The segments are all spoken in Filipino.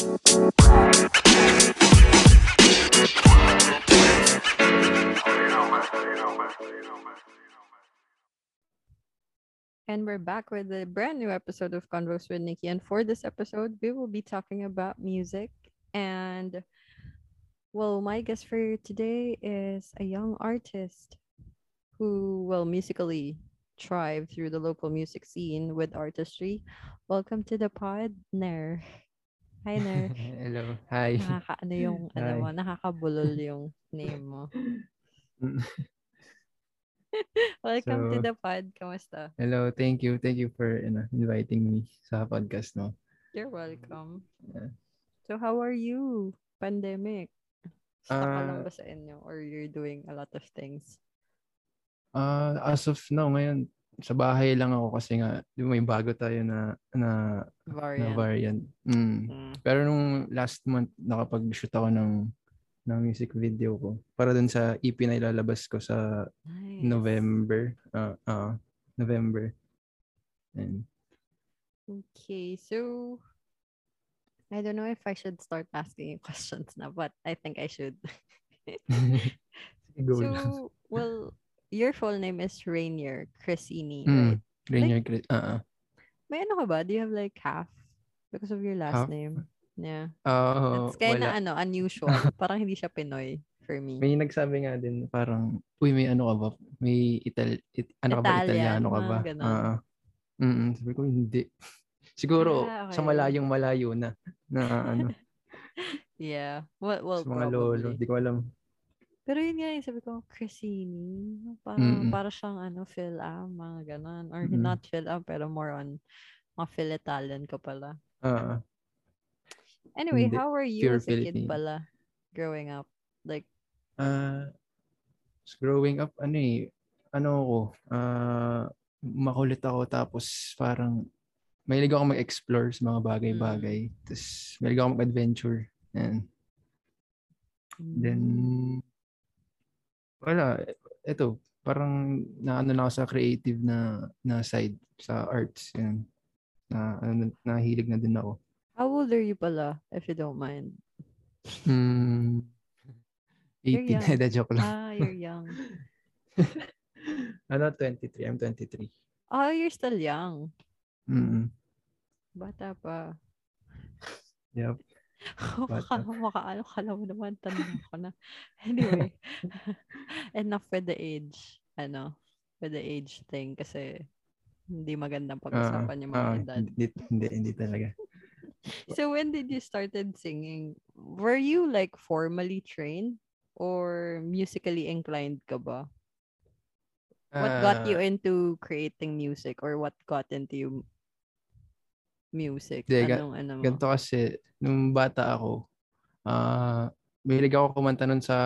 And we're back with a brand new episode of Convos with Nikki. And for this episode, we will be talking about music. And well, my guest for today is a young artist who will musically thrive through the local music scene with artistry. Welcome to the pod, Nair. Hi, Nair. Hello. Hi. Nakaka, ano yung, ano Hi. mo, nakakabulol yung name mo. Welcome to So- the pod. Kamusta? Hello. Thank you. Thank you for you know, inviting me sa podcast no. You're welcome. Yeah. So how are you? Pandemic. Stuck ka lang ba sa inyo? Or you're doing a lot of things? Ah, as of now ngayon sa bahay lang ako kasi nga di may bago tayo na na, na Variant. variant. Mm. Mm. Pero nung last month nakapag-shoot ako ng ng music video ko para dun sa EP na ilalabas ko sa Nice. November. Ah, ah, November. And Okay, so I don't know if I should start asking questions now, but I think I should. so, well, your full name is Rainier Crescini, Mm. right? Rainier ah, ah. May ano ka ba? Do you have like half? Because of your last Half? name. Yeah. Ah, It's kind of wala. ano, unusual. Parang hindi siya Pinoy for me. May nagsabi nga din parang, uy, may ano ka ba? May Ital it, ano ka ba? Italian, Italiano ka ba? ganon. Ah, mm sabi ko, hindi. Siguro, Ah, sa okay. malayong malayo na, na ano, Yeah. Well, well sa mga lolo. probably. Di ko alam. Pero yun nga yung sabi ko, Crescini. Para, Mm-mm. para siyang ano, Phil-Am, mga ganon. Or Mm-mm. not Phil-Am, pero more on mga Phil-Italian ka pala. Ah, Anyway, Hindi. how were you as a kid pala growing up? Like, ah, growing up, ano eh, ano ako, ah, makulit ako tapos parang mahilig ako mag-explore sa mga bagay-bagay. Mm. Tapos mahilig ako mag-adventure. Yan. Then, wala. Ito, parang naano na ako sa creative na na side sa arts. Yan. Na, ano, nahilig na din ako. how old are you pala, if you don't mind? Hmm, You're 18. young. Hindi, joke lang. Ah, you're young. ano, 23. I'm 23. Oh, you're still young. Mm Bata pa. Yep. Maka, maka, ano, kala mo naman, tanong ko na. Anyway, enough with the age. Ano, with the age thing kasi hindi magandang pag-usapan yung mga Ah, edad. hindi, hindi, hindi talaga. So when did you started singing? Were you like formally trained or musically inclined ka ba? What got you Ah, into creating music or what got into you music? Hindi, Anong ano mo? Ganito kasi, nung bata ako, ah, mahilig ako kumanta nun sa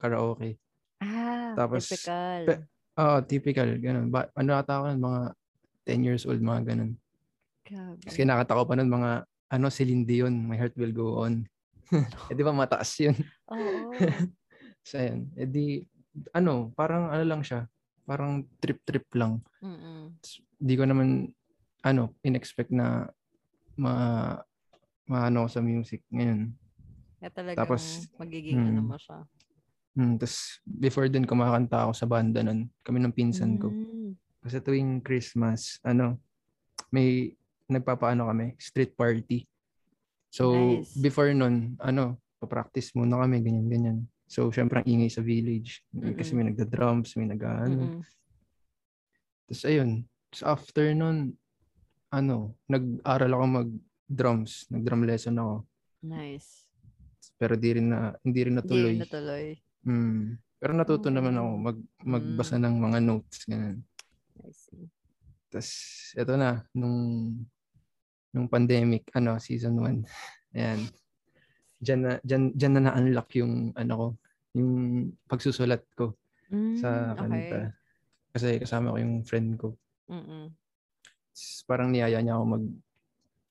karaoke. Ah, Tapos, typical. pe- Oo, typical, ganun. Ba, ano ata ako nun, mga 10 years old, mga ganun. Grabe. Kasi nakata ko pa nun, mga, ano, Celine Dion, My Heart Will Go On. eh, di ba mataas yun? Oo. so, yun. Eh, di, ano, parang ano lang siya, parang trip-trip lang. Mm-mm. Di ko naman, ano, in-expect na ma, maano sa music ngayon. Kaya talagang Tapos, magiging ano mm. mo siya. Hmm, Tapos, before din kumakanta ako sa banda nun, kami ng pinsan ko. Mm. Kasi tuwing Christmas, ano, may nagpapaano kami, street party. So, Nice. before nun, ano, papractice muna kami, ganyan-ganyan. So, syempre, ang ingay sa village. Kasi Mm-mm. may nagda-drums, may nag Mm-mm. ano. Tapos, ayun. Tapos, after nun, ano, nag-aral ako mag-drums. Nag-drum lesson ako. Nice. Pero di rin na, hindi rin Hindi natuloy. rin natuloy. Hmm. Pero natuto naman ako mag, magbasa Mm. ng mga notes. Ganun. I see. Tapos, eto na, nung, nung pandemic, ano, season 1. Ayan. Diyan na, diyan, diyan na na-unlock yung, ano ko, yung pagsusulat ko sa Mm, kanta. okay. Kasi kasama ko yung friend ko. Mm-mm. Parang niyaya niya ako mag,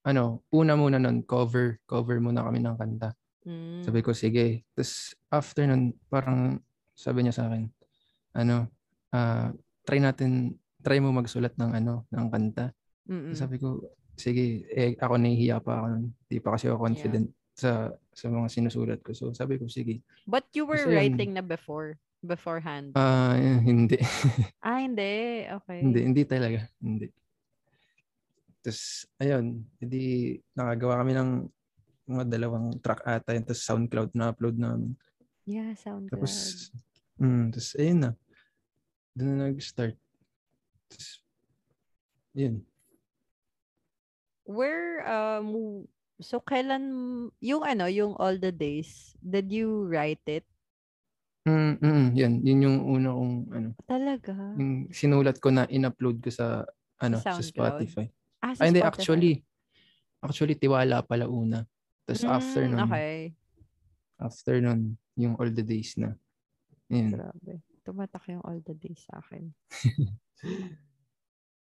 ano, una muna nun, cover, cover muna kami ng kanta. Mm. Sabi ko, sige. Tapos, after nun, parang, sabi niya sa akin, ano, ah, try natin, try mo magsulat ng, ano, ng kanta. Mm-mm. Sabi ko, sige, eh, ako nahihiya pa ako nun. Di pa kasi ako confident. sa sa mga sinusulat ko. So sabi ko, sige. But you were Kasi yun- writing na before, beforehand. Ah, hindi. ah, hindi. Okay. hindi, hindi talaga. Hindi. Tapos, ayun, hindi nakagawa kami ng mga dalawang track ata yun. Tapos SoundCloud na upload namin. Yeah, SoundCloud. Tapos, mm, tapos ayun na. Doon na nag-start. Tapos, yun. Where, um, so kailan, yung ano, yung All the Days, did you write it? Mm, mm, yan. Yun yung una kong, ano, Talaga? yung sinulat ko na in-upload ko sa, ano, sa SoundCloud? Spotify. Ah, Ay, hindi, Spotify. actually, actually, tiwala pala una. Tapos after Mm, nun, Okay. after nun, yung all the days na. Yun. Grabe. Tumatak yung All the Days sa akin.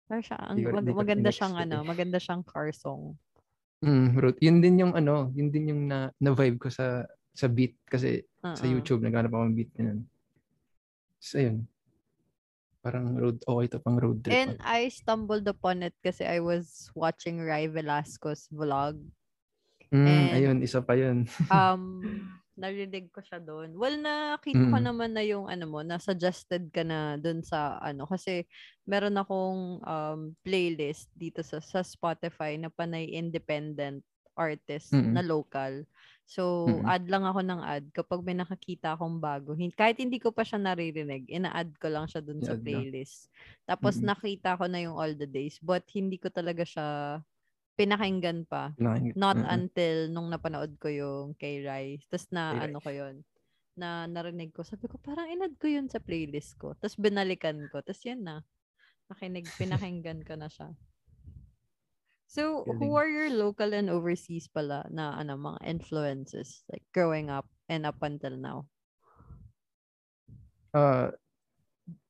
Pero siya, ang, Di mag- di maganda siyang ano, maganda siyang car song. Mm, bro, yun din yung ano, yun din yung na, na vibe ko sa sa beat kasi sa Oo. YouTube naghanap ako ng beat na So, ayun. Parang road, okay to pang road trip. And I stumbled upon it kasi I was watching Rai Velasco's vlog. mm, and- ayun, isa pa yun. Um, narinig ko siya doon. Well, nakita ko Mm. naman na yung ano mo, na suggested ka na doon sa ano kasi meron akong um, playlist dito sa sa Spotify na panay independent artist Mm-mm. na local. So, Mm-mm. add lang ako ng ad kapag may nakakita akong bago. Kahit hindi ko pa siya naririnig, ina-add ko lang siya doon sa playlist. Tapos Mm-mm. nakita ko na yung All the Days, but hindi ko talaga siya pinakinggan pa. Nakingit. Not Mm-mm. until nung napanood ko yung kay Rai. Tapos na Rai. ano ko yun. Na narinig ko. Sabi ko, parang inad ko yun sa playlist ko. Tapos binalikan ko. Tapos yan na. Nakinig, pinakinggan ko na siya. So, who Galing. are your local and overseas pala na ano, mga influences like growing up and up until now? Ah,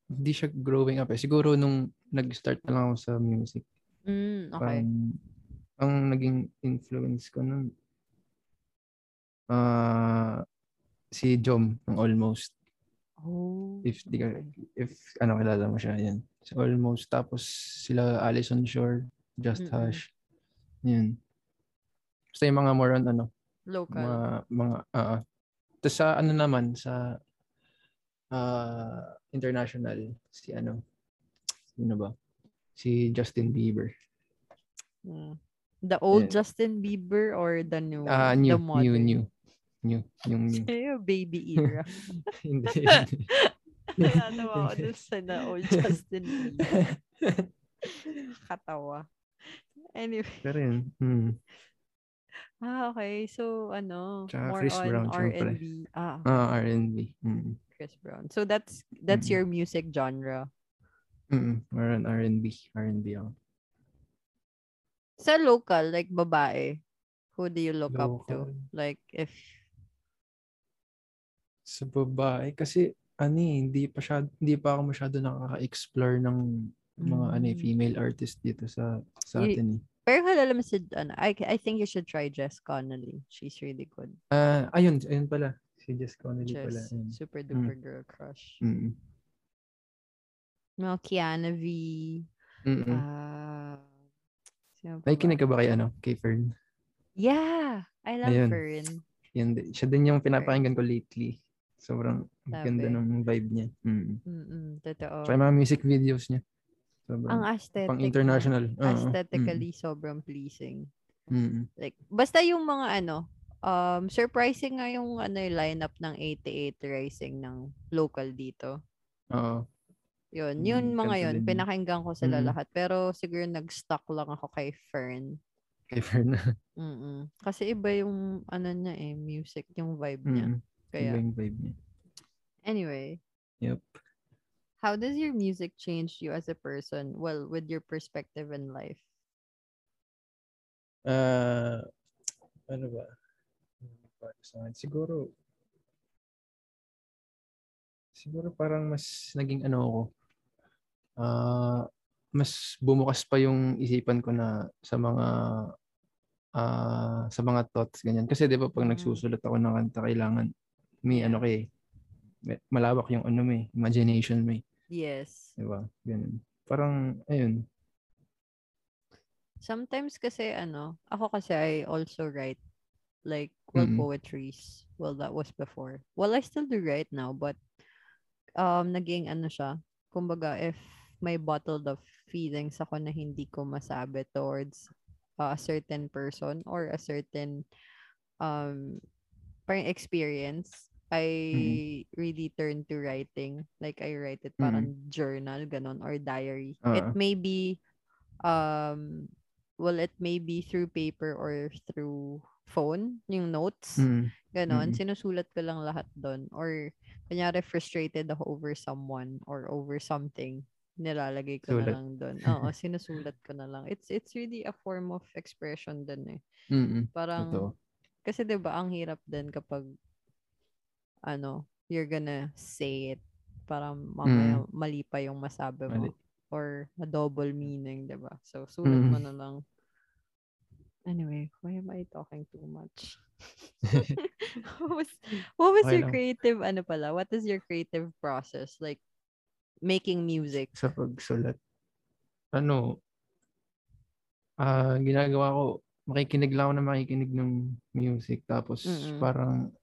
hindi siya growing up eh. Siguro nung nag-start na lang ako sa music. Mm, okay. Parang, ang naging influence ko nun, ah, si Jom ng Almost. Oh, If, di ka, if ano, kilala mo siya, yan. Si Almost. Tapos sila Alison Shore, Just Mm-mm. Hush. Yan. Basta yung mga more on ano, Local. mga, mga, ah, Tapos sa ano naman, sa ah, international, si ano, sino ba? Si Justin Bieber. Mm. The old Yeah. Justin Bieber or the new one? new, the new, modern? new. New, yung new. Yung baby era. hindi, hindi. Natawa ako dun sa na old Justin Bieber. Katawa. Anyway. Pero yun, hmm. Ah, okay. So, ano, Tsaka more Chris on Brown. R&B. Ah, Ah, R&B. Mm. Chris Brown. So, that's that's Mm-mm. your music genre. Mm, more on R&B. R&B ako. Sa local, like babae, who do you look up to? Local. Like, if, Sa babae, kasi ano eh, hindi pa siya, hindi pa ako masyado nakaka-explore ng mga ano eh, Mm. female artist dito sa sa Y- atin eh. pero halala mo si, ano, I, I think you should try Jess Connolly. She's really good. Ah, ayun, ayun pala. Si Jess Connolly pala. Jess, ayun. super duper girl crush. Mm. No, Kiana V. Mm. Ah, sino pa ba? Kay ano, kay Fern? Yeah, I love Ayun. Fern. Yan, siya din yung pinapakinggan ko lately. Sobrang ganda Sabi. ng vibe niya. Mm. Mm-mm, totoo. Tsaka mga music videos niya. Sobrang, Ang aesthetic. pang international. Aesthetically, sobrang pleasing. Mm. Mm. Like, basta yung mga ano, um, surprising nga yung ano, yung lineup ng 88 Rising ng local dito. Oo. Yun, Mm, yun mga yun, din yun. pinakinggan ko sila Mm. lahat. Pero siguro nag-stuck lang ako kay Fern. Kay Fern. Mm-mm. Kasi iba yung ano niya eh, music, yung vibe niya. Mm. Kaya, Iba yung vibe niya. anyway, Yep. How does your music change you as a person? Well, with your perspective in life. Ah, ano ba? Siguro, siguro parang mas naging ano ako, ah, mas bumukas pa yung isipan ko na sa mga ah, sa mga thoughts ganyan. Kasi 'di ba pag Mm. nagsusulat ako ng kanta kailangan may ano kay malawak yung ano may imagination may, Yes. 'di ba? Ganun. Parang ayun. Sometimes kasi ano, ako kasi I also write Like, well, Mm. poetries. Well, that was before. Well, I still do right now, but um, naging ano siya, kumbaga, if may bottled up feelings ako na hindi ko masabi towards uh, a certain person or a certain um parang experience, I really turn to writing. Like, I write it parang journal, ganon, or diary. It Ah. may be, um, well, it may be through paper or through phone, yung notes. Mm. Ganon, Mm. sinusulat ko lang lahat doon. Or, kanyari frustrated ako over someone or over something, nilalagay ko Sulat. na lang doon. Oo, sinusulat ko na lang. It's it's really a form of expression din eh. Mm. Parang, Totoo. kasi 'di ba ang hirap din kapag ano, you're gonna say it. Parang mamaya mali pa yung masabi mo. Mali. Or a double meaning, 'di ba? So, sulat mo Mm. na lang. Anyway, why am I talking too much? what was, what was Okay your lang. creative, ano pala, what is your creative process? Like, making music. sa pagsulat. Ano, ah ginagawa ko, makikinig lang ako na makikinig ng music. Tapos Mm-mm. parang,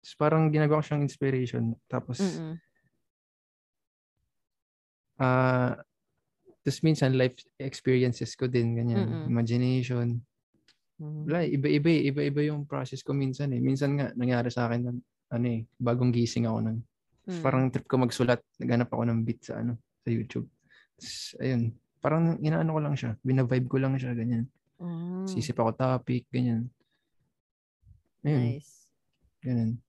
tapos parang ginagawa ko siyang inspiration. Tapos, Mm-mm. ah tapos minsan life experiences ko din, ganyan. Mm-mm. Imagination. Wala, eh, iba-iba eh. Iba-iba yung process ko minsan eh. Minsan nga, nangyari sa akin, ano eh, bagong gising ako nun. Mm. Parang trip ko magsulat. Naghanap ako ng beat sa ano, sa YouTube. Tapos, ayun. Parang inaano ko lang siya. Binavibe ko lang siya, ganyan. Mm. Sisip ako topic, ganyan. Ayun, Nice. ganyan.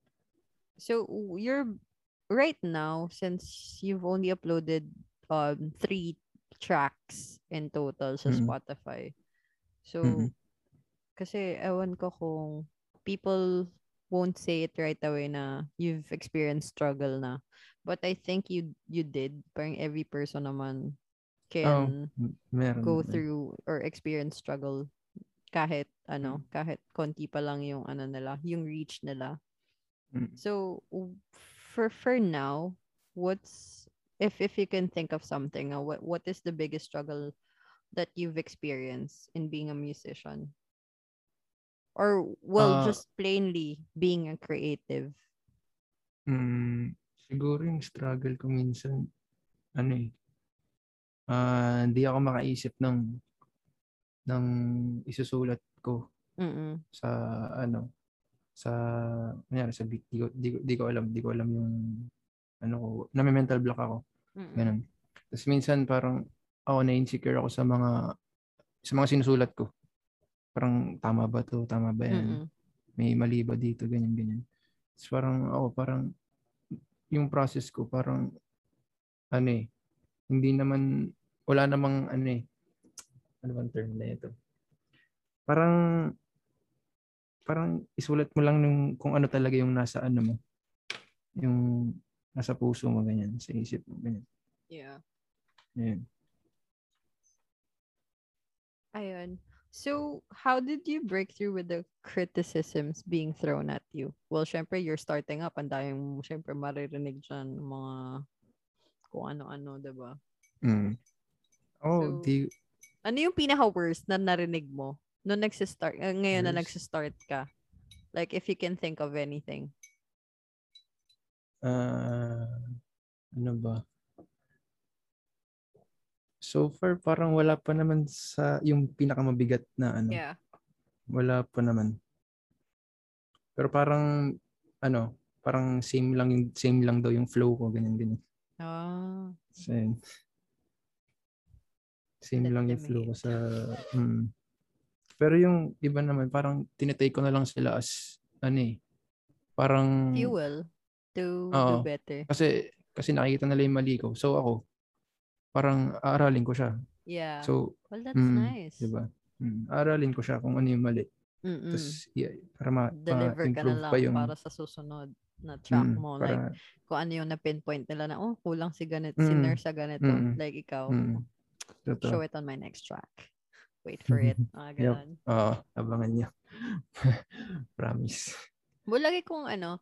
So you're right now since you've only uploaded um three tracks in total sa Mm. Spotify. So Mhm. kasi ewan ko kung people won't say it right away na you've experienced struggle na. But I think you you did. Parang every person naman can M- Meron. go meron. through or experience struggle kahit ano, kahit konti pa lang yung ano nila, yung reach nila. Mm. So for for now, what's if if you can think of something, uh, what what is the biggest struggle that you've experienced in being a musician? Or well, Ah. just plainly being a creative. Mm, siguro yung struggle ko minsan, ano eh, ah, hindi ako makaisip ng ng isusulat ko Mm. sa ano sa kunyari sa di ko, di, ko, di ko alam di ko alam yung ano ko na mental block ako. Mm. ganun. Tapos minsan parang ako na insecure ako sa mga sa mga sinusulat ko. Parang tama ba to? Tama ba yan? Mm. may mali ba dito? Ganyan ganyan. Tapos parang ako parang yung process ko parang ano eh hindi naman wala namang ano eh ano bang term na ito? Parang parang isulat mo lang nung kung ano talaga yung nasa ano mo yung nasa puso mo ganyan sa isip mo ganyan Yeah. Ayun. Ayun. So, how did you break through with the criticisms being thrown at you? Well, syempre, you're starting up. Ang daming, syempre, maririnig dyan mga kung ano-ano, di ba? Mm. Oh, So, di Ano yung pinaka-worst na narinig mo nung nagsistart, uh, ngayon na Worst? nagsistart ka? Like, if you can think of anything. ah ano ba? So far parang wala pa naman sa yung pinakamabigat na ano. Yeah. Wala pa naman. Pero parang ano, parang same lang yung same lang daw yung flow ko ganyan ganyan. Ah. Yun. Same Let lang yung flow ko sa mm. Pero yung iba naman parang tinitake ko na lang sila as ano eh. Parang Fuel to do Oo. better. kasi kasi nakikita nila yung mali ko. So ako parang aaralin ko siya. Yeah. So, well, that's mm, nice. 'di ba? Mm, aaralin ko siya kung ano yung mali. Mm-mm. Tapos yeah, para ma. Deliver ka na improve lang pa yung para sa susunod na track mm, mo. para, Like, kung ano yung na-pinpoint nila na, oh, kulang si ganito, si Mm. nurse sa ganito. Mm. Like, ikaw, mm, show it on my next track. Wait for it. Mga Yep. ganun. Oo, abangan niyo. Promise. Well, lagi kong ano,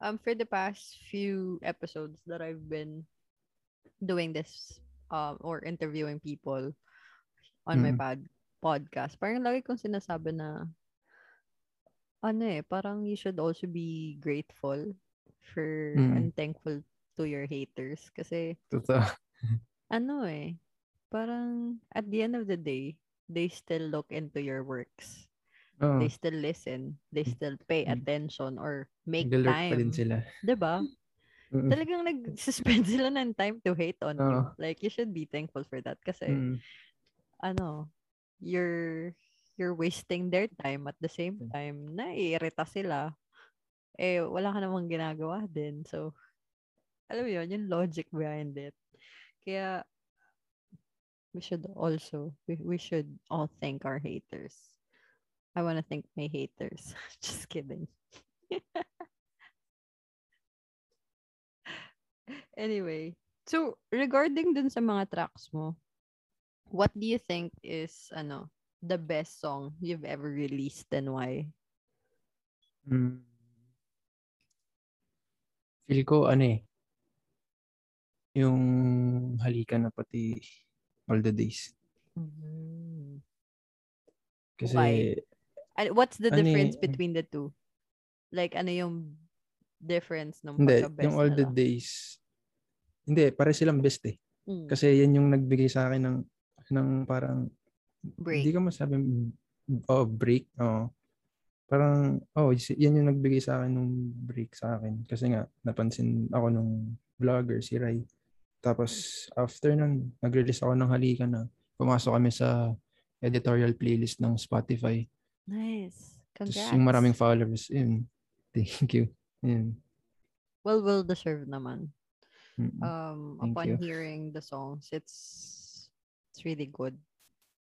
um, for the past few episodes that I've been doing this um, or interviewing people on my Mm. pod podcast, parang lagi kong sinasabi na ano eh, parang you should also be grateful for Mm. and thankful to your haters. Kasi, Totoo. ano eh, parang at the end of the day, they still look into your works. Oo. They still listen. They still pay Mm. attention or make Nag-alert time. pa din sila. 'Di ba? Mm. Talagang nag-suspend sila ng time to hate on you. Oo. Like, you should be thankful for that. Kasi, Mm. ano, you're you're wasting their time at the same time naiirita sila. Eh, wala ka namang ginagawa din. So, alam mo yun, yung logic behind it. Kaya, we should also, we, we should all thank our haters. I want to thank my haters. Just kidding. anyway, so regarding dun sa mga tracks mo, what do you think is ano the best song you've ever released and why? Mm. Feel ko, ano eh, yung halika na pati all the days. Kasi, Why? And what's the Ano difference between the two? Like ano yung difference ng hindi, yung all the nila? days, hindi, pare silang best eh. Mm, Kasi yan yung nagbigay sa akin ng, ng parang, break. hindi ko masabi, oh, break, oh. Parang, oh, yan yung nagbigay sa akin ng break sa akin. Kasi nga, napansin ako nung vlogger, si Rai. Tapos, after nun, nag-release ako ng halika na. Pumasok kami sa editorial playlist ng Spotify. Nice. Tapos Congrats. yung maraming followers, yun. Thank you. Yun. well, well deserved naman. Mm. Um, Thank upon you. hearing the songs, it's it's really good.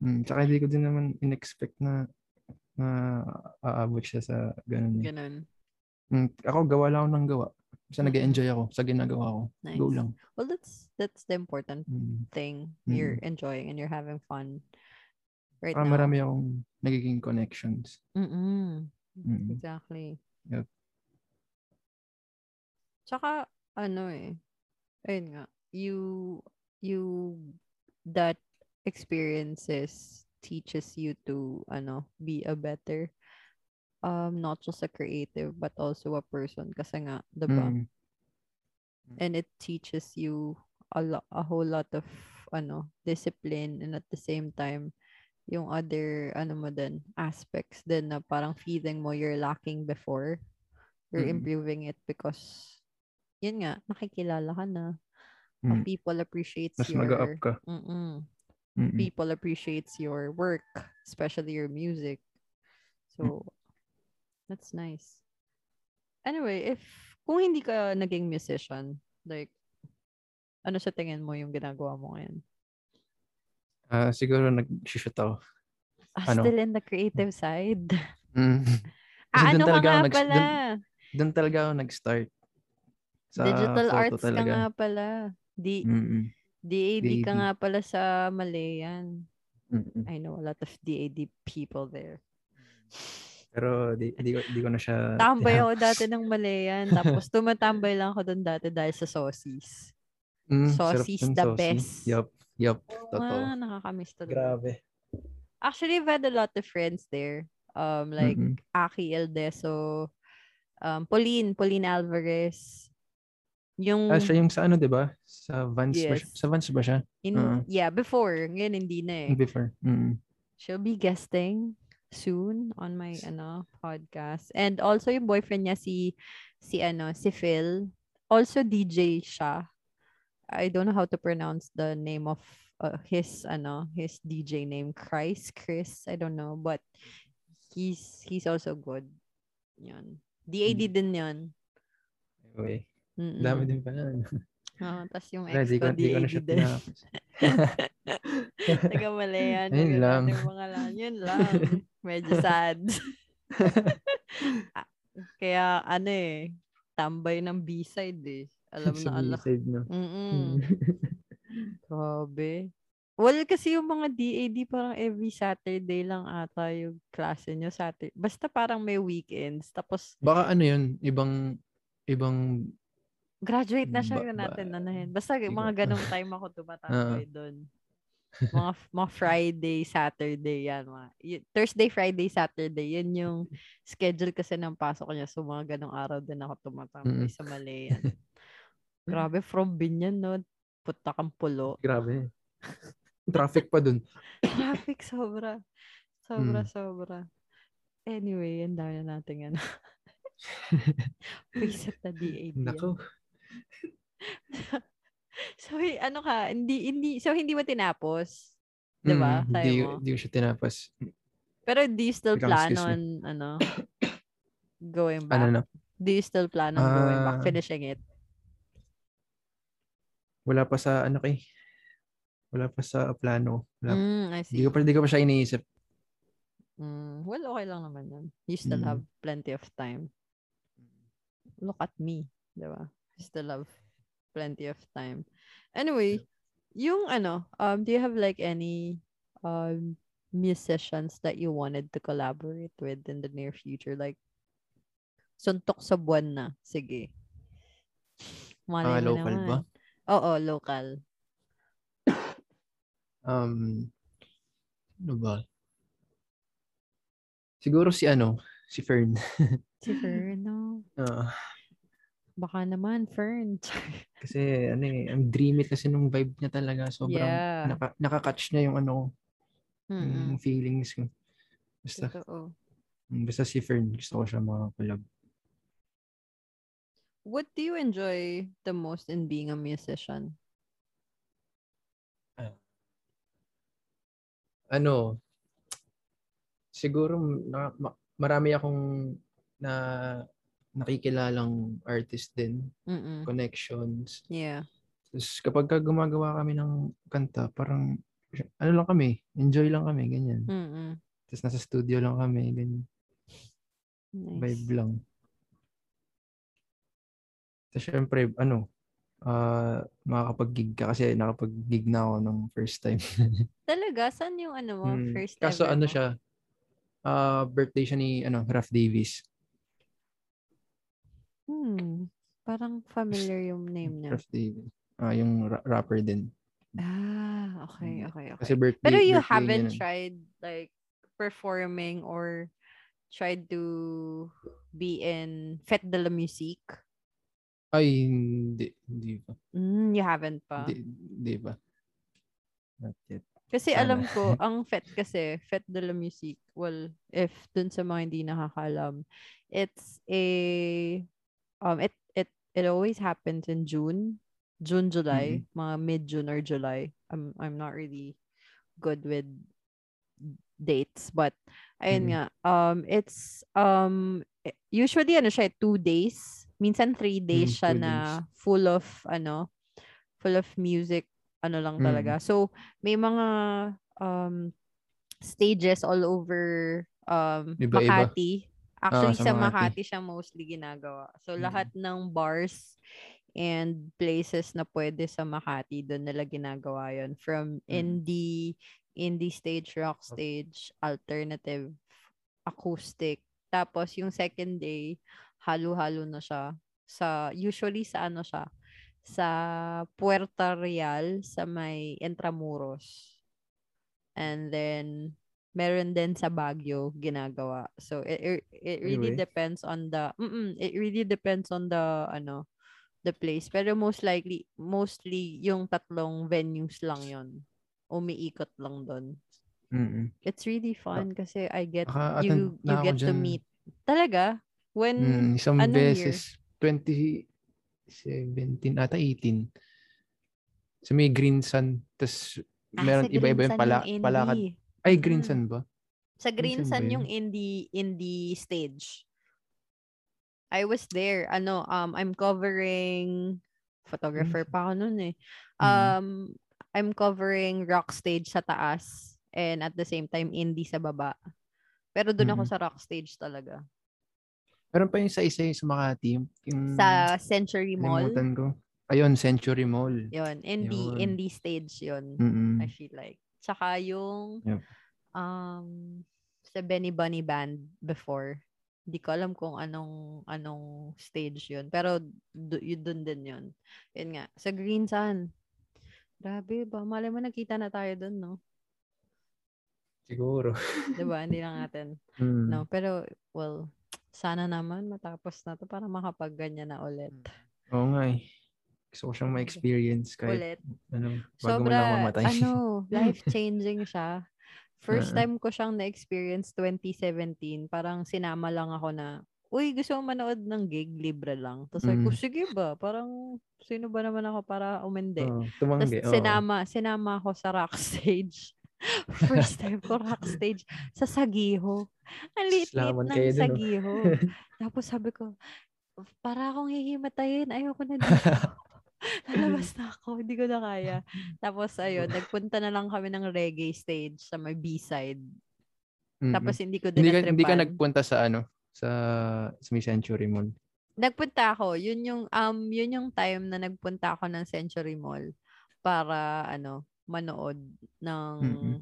Mm. Tsaka hindi ko din naman in-expect na na aabot siya sa ganun. eh. Ganun. Mm, ako, gawa lang ako ng gawa. Basta Mm-mm. nag-enjoy ako sa ginagawa ko. Nice. Go lang. Well, that's that's the important Mm. thing. Mm. You're enjoying and you're having fun right Parang now. marami akong nagiging connections. Mm-mm. Mm. Exactly. Yep. Tsaka, ano eh, ayun nga, you, you, that experiences teaches you to, ano, be a better, um, not just a creative, but also a person. Kasi nga, diba? Mm. And it teaches you a, lo- a whole lot of, ano, discipline and at the same time, yung other, ano mo din, aspects din na parang feeling mo you're lacking before. You're Mm. improving it because, yun nga, nakikilala ka na. Mm. people appreciates Mas your, mag-up ka. Mm-mm. Mm-mm. people appreciates your work, especially your music. So, that's nice. Anyway, if, kung hindi ka naging musician, like, ano sa tingin mo yung ginagawa mo ngayon? Ah, siguro nag-shoot ako. Ah, Ano? still in the creative side. Mm. Ah, ano ka talaga nga nag- pala? dun- Doon talaga ako nag-start. Sa Digital arts ka talaga. nga pala. D- Mm-mm. DAD ka DAD. nga pala sa Malayan. Mm-mm. I know a lot of DAD people there. Pero di, di, ko, di ko na siya... Tambay ako dati ng Malayan. Tapos tumatambay lang ako doon dati dahil sa saucies. Mm, Saucies the saucy. best. Yup, yup. Oo Totoo. nga, nakakamiss talaga. Grabe. Actually, I've had a lot of friends there. Um, like Mm-mm. Aki Eldeso, um, Pauline, Pauline Alvarez. Yung, Ah, siya yung sa ano, di ba? Sa Vans ba siya? Yes. Sa Vans ba siya? in, Oo. yeah, before. Ngayon, hindi na eh. Before. Mm. She'll be guesting soon on my ano podcast. And also yung boyfriend niya si si ano si Phil. Also DJ siya. I don't know how to pronounce the name of uh, his ano his DJ name Chris Chris I don't know but he's he's also good. Yan. DAD Mm. din 'yon. Anyway, Mm-mm. dami din pala. Oo, tas yung Kaya ex ko DAD din. pinapos. Taga Malayan. Ayun Yun lang. Yung mga lang. Yun lang. Medyo sad. Ah, Kaya ano eh, tambay ng B-side eh. Alam Sa na alam. B-side, no? Mm-mm. Grabe. Well, kasi yung mga DAD parang every Saturday lang ata yung klase nyo. Saturday. Basta parang may weekends. Tapos Baka ano yun, ibang, ibang, graduate na siya Ba- yun natin ba- anahin. Basta mga ganong time ako tumatambay doon. mga, mga Friday, Saturday, yan. Mga, y- Thursday, Friday, Saturday, yan yung schedule kasi ng pasok niya. So, mga ganong araw din ako tumatambay Mm. sa Malayan. Grabe, from Binyan, no? Puta kang pulo. Grabe. Traffic pa dun. Traffic, sobra. Sobra, Mm. sobra. Anyway, ang dami na natin ano. Visit na DAD. yan. So, ano ka, hindi, hindi, so hindi mo tinapos? Diba? Mm, Sabi Di, mo. di ko siya tinapos. Pero do you still plan me. on, ano, going back? Ano na? Do you still plan on going back, Ah. finishing it? Wala pa sa ano kay. Wala pa sa plano. Wala, Mm, I see. ko pa, di ko pa siya iniisip. Mm, well, okay lang naman yan. You still Mm. have plenty of time. Look at me, di ba? Still have plenty of time. Anyway, yung ano, um, do you have like any um musicians that you wanted to collaborate with in the near future? Like, suntok sa buwan na. Sige. Malay mo local naman. ba? Oo, local. Um, ano ba? Siguro si ano, si Fern. Si Fern, no? Ah, Baka naman, Fern. kasi ano eh, ang dreamy kasi nung vibe niya talaga. Sobrang Yeah. naka, nakakatch niya yung ano, Mm-mm. yung feelings ko. Basta, Totoo. basta si Fern, gusto ko siya mga collab. What do you enjoy the most in being a musician? Ano, siguro na, ma- marami akong na nakikilalang artist din, Mm-mm. connections. Yeah. Tapos kapag ka gumagawa kami ng kanta, parang ano lang kami, enjoy lang kami, ganyan. Mm-mm. Tapos nasa studio lang kami, ganyan. Nice. Vibe lang. Tapos syempre, ano, ah makakapag-gig ka kasi nakapag-gig na ako nung first time. Talaga? Saan yung ano mo? Mm, First Kaso ever ano mo? siya, ah birthday siya ni ano, Ralph Davis. Hmm. Parang familiar yung name niya. Davis. Ah, yung ra- rapper din. Ah, okay, Mm. okay, okay. Kasi birthday, Pero you birthday niya haven't nun. tried like performing or tried to be in Fête de la Musique? Ay, hindi. Hindi pa. Mm, you haven't pa. Hindi, hindi pa. Not yet. Kasi Sana. alam ko, ang FET kasi, Fête de la Musique, well, if dun sa mga hindi nakakalam, it's a, um, it, it, it always happens in June, June, July, mga mid-June or July. I'm, I'm not really good with dates, but, ayun Mm. nga, um, it's, um, eh, usually, ano siya, two days, minsan three days Mm, siya na full of, ano, full of music, ano lang Mm. talaga. So, may mga um stages all over um Iba-iba. Makati. Actually Ah, sa sa Makati. Makati. siya mostly ginagawa. So Mm. lahat ng bars and places na pwede sa Makati doon nila ginagawa 'yon from Mm. indie indie stage, rock stage, alternative, acoustic. Tapos yung second day, halo-halo na siya sa usually sa ano siya sa Puerto Real sa may Intramuros. And then meron din sa Baguio ginagawa. So it it, it really Anyway. depends on the mm it really depends on the ano the place. Pero most likely mostly yung tatlong venues lang 'yon. Umiikot lang doon. Mm-mm. It's really fun kasi I get Naka-attend you you get to dyan. meet. Talaga? When Mm, isang ano year? beses. 2017, ata 18. Sa may Green Sun. Tapos Ah, meron iba-iba yung pala, yung palakad. Ay, Green Mm. Sun ba? Sa Green Minsan ba Sun yung yun? indie indie stage. I was there. Ano, um I'm covering photographer pa ako noon eh. Mm. Um I'm covering rock stage sa taas and at the same time indie sa baba. Pero doon ako Mm. sa rock stage talaga. Meron pa yung sa isa yung sa Makati. Yung, yung Sa Century Mall. ko. Ayun, Century Mall. Yon, indie Yun. indie stage 'yon. Mm-mm. I feel like. Tsaka yung Yep. um sa Benny Bunny Band before. Hindi ko alam kung anong anong stage 'yun, pero do, yun dun din 'yun. Yun nga, sa Green Sun. Grabe ba? Malay mo nakita na tayo doon, no? Siguro. Diba? Hindi lang natin. Mm. No, pero, well, sana naman matapos na to para makapagganyan na ulit. Oo nga eh. Gusto ko siyang ma-experience kahit Ulit. ano, bago Sobra, mo lang mamatay. ano, life-changing siya. First time ko siyang na-experience 2017. Parang sinama lang ako na, uy, gusto mo manood ng gig, libre lang. Tapos ko, Mm. sige ba? Parang, sino ba naman ako para umende? Tapos tumanggi. oo. sinama, sinama ako sa rock stage. First time ko rock stage sa Sagiho. Ang Slaman ng oh. Sagiho. Tapos sabi ko, para akong hihimatayin. Ayoko na dito. Lalabas na ako. Hindi ko na kaya. Tapos ayun, nagpunta na lang kami ng reggae stage sa may B-side. Tapos hindi ko din hindi ka, hindi ka natripan. nagpunta sa ano, sa, sa May Century Mall. Nagpunta ako. Yun yung um yun yung time na nagpunta ako ng Century Mall para ano, manood ng Mm-mm.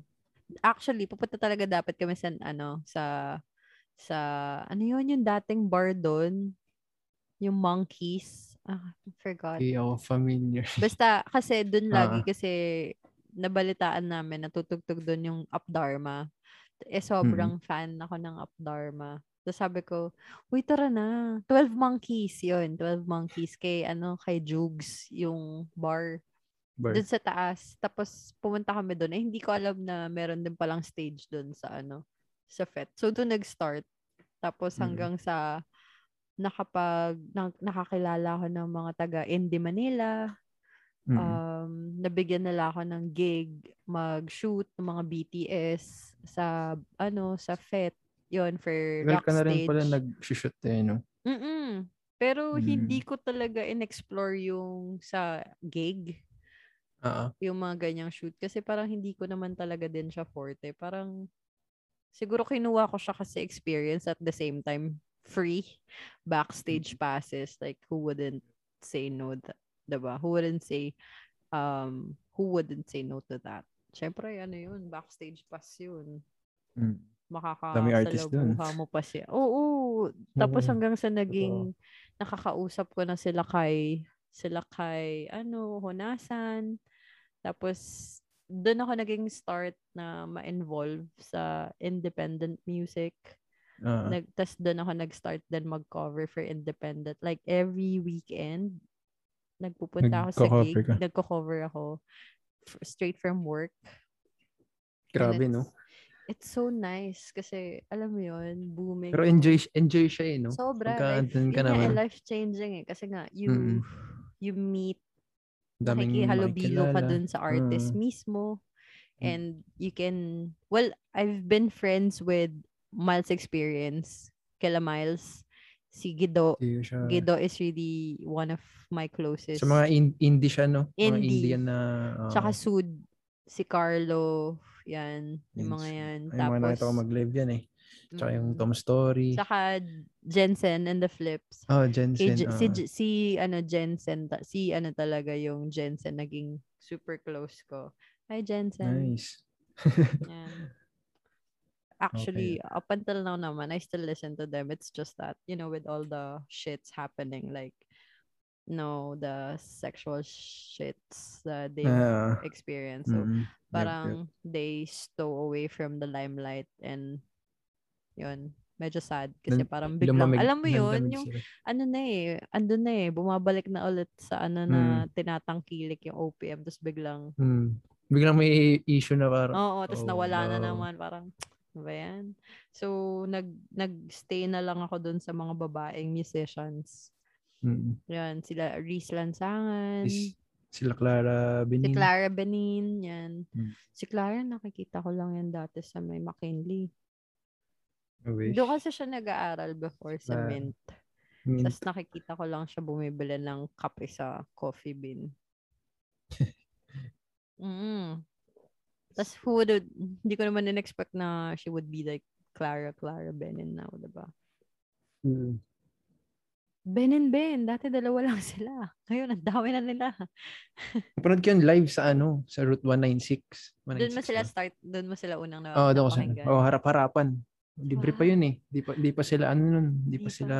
Actually, pupunta talaga dapat kami sa ano, sa sa ano yun yung dating bar doon, yung Monkeys. Ah, forgot. Hindi ako familiar. Basta kasi doon lagi Ah. kasi nabalitaan namin natutugtog doon yung Up Dharma. Eh sobrang fan ako ng Up Dharma. So sabi ko, uy tara na. 12 Monkeys yun. 12 Monkeys kay ano kay Jugs yung bar Bar. doon sa taas. Tapos pumunta kami doon. Eh hindi ko alam na meron din palang stage doon sa ano sa FET. So doon nag-start. Tapos Mm. hanggang sa nakapag na, nakakilala ako ng mga taga Indie Manila. Mm-mm. Um, nabigyan nila ako ng gig mag-shoot ng mga BTS sa ano sa FET. Yon for Tagal rock ka na rin stage. pala nag-shoot eh, no? Mm-mm. Pero Mm. hindi ko talaga in-explore yung sa gig Oo. yung mga ganyang shoot kasi parang hindi ko naman talaga din siya forte. Parang siguro kinuha ko siya kasi experience at the same time free backstage passes like who wouldn't say no that, 'di ba? Who wouldn't say um who wouldn't say no to that? Syempre ano yun, backstage pass yun. Mm. Makakasalabuha mo pa siya. Oo. Tapos Oo. hanggang sa naging nakakausap ko na sila kay sila kay ano, Honasan. Tapos doon ako naging start na ma-involve sa independent music. Oo. Nag, tas doon ako nag-start din mag-cover for independent. Like every weekend, nagpupunta ako sa gig. ka? Nagko-cover ako f- straight from work. Grabe, no? it's- so nice kasi alam mo yun, booming. Pero enjoy enjoy siya eh, no? Sobra. Pagka life, ka yun nga, naman. eh, life-changing eh. Kasi nga, you, Mm. you meet, Daming nakikihalubilo ka dun sa artist Mm. mismo. Mm. And you can, well, I've been friends with Miles Experience, kila Miles. Si Gido. Hindi siya- Gido is really one of my closest. Sa mga in- indie siya, no? Mga Indie. Indian na... oo. Tsaka Sud, si Carlo, yan, yung mga yan. Ay, mga nakita ko Tapos, mag-live yan eh. Tsaka yung mm, Tom Story. Tsaka Jensen and the Flips. oh, Kay Jensen. Je- si, oo. Je- si ano Jensen ta- si ano talaga yung Jensen naging super close ko. Hi Jensen. Nice. Yan. Actually, up until now naman, I still listen to them. It's just that, you know, with all the shits happening, like, no, the sexual shits that they Ah, experience. So, mm, yep, yep. parang they stow away from the limelight and yun, medyo sad kasi parang biglang, lumamig- alam mo yun, yung sila. ano na eh, andun na eh, bumabalik na ulit sa ano na tinatangkilik yung OPM, tapos biglang, Mm. Biglang may issue na parang... oo, tapos oh, nawala na no. naman, parang, ba yan? So, nag, nag-stay na lang ako dun sa mga babaeng musicians. Mm. Yan, sila Reese Lansangan, Is- Sila Clara si Benin. Clara Benin, yan. Hmm. Si Clara, nakikita ko lang yan dati sa may McKinley. Doon kasi siya nag-aaral before sa Ah, Mint. Min- Tapos nakikita ko lang siya bumibili ng kape sa coffee bean. mm. Tapos who would, hindi ko naman in-expect na she would be like Clara, Clara Benin now, diba? Mm. Ben and Ben, dati dalawa lang sila. Ngayon, ang dami na nila. Napanood ko yun live sa ano, sa Route 196. Doon mo 196 sila start, doon mo sila unang na, Oo, doon ko sa, napakinggan. oh, harap-harapan. Libre pa Wow. yun eh. Di pa, di pa sila, ano nun, di Di pa pa. sila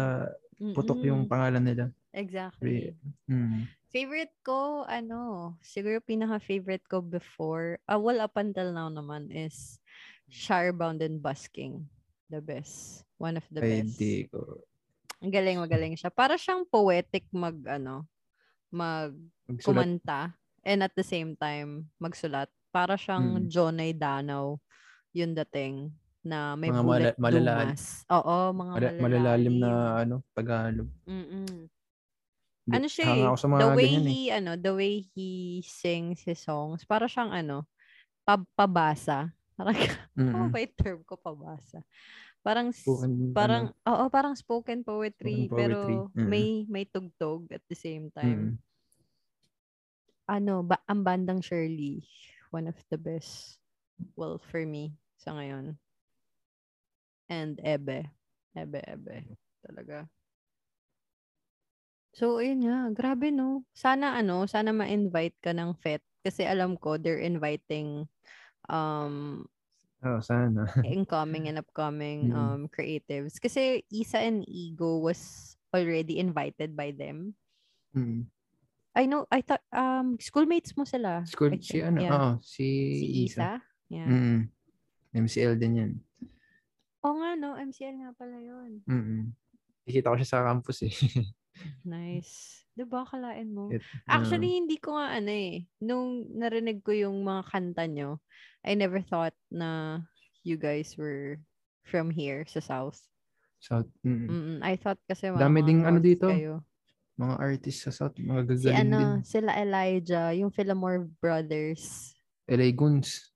putok yung Mm-mm. pangalan nila. Exactly. Mm. Favorite ko, ano, siguro pinaka-favorite ko before, ah, well, up until now naman is Shirebound and Busking. The best. One of the Ay, best. di ko. Ang galing, magaling siya. Para siyang poetic mag, ano, mag Magsulat. kumanta and at the same time magsulat. Para siyang Mm. Jonay Danaw yung dating na may Mga bullet mala- malalalim. dumas. Oo, mga Mala- malalalim. malalalim na ano, Tagalog. Mm-mm. Ano siya eh, ako sa mga the way ganyan eh. he, ano, the way he sings his songs, para siyang ano, pab pabasa. Parang, ano Mm-mm. ba yung term ko, pabasa? Parang, Spoken, parang, ano, oo, parang spoken poetry, Spoken pero poetry. Mm. may, may tugtog at the same time. Ano, ba, ang bandang Shirley, one of the best, well, for me, sa ngayon. And Ebe. Ebe, Ebe. Talaga. So, ayun nga. Grabe, no? Sana, ano, sana ma-invite ka ng FET. Kasi alam ko, they're inviting um, Oh, sana. incoming and upcoming Mm. um, creatives. Kasi Isa and Ego was already invited by them. Mm. I know, I thought, um, schoolmates mo sila. School, I si think. ano, Yeah. oo, si, si Isa. Isa. Yeah. Mm. MCL din yan. Oo nga, no? MCL nga pala yun. Mm. Nakikita ko siya sa campus eh. Nice. Diba, kalain mo? It- Actually, hindi ko nga ano eh. Nung narinig ko yung mga kanta nyo, I never thought na you guys were from here sa South. South. Mm. Mm-mm. I thought kasi mga, Dami ding ano dito. Kayo. Mga artist sa South, mga Si gagaling din. ano, sila Elijah, yung Fillmore Brothers. LA Guns.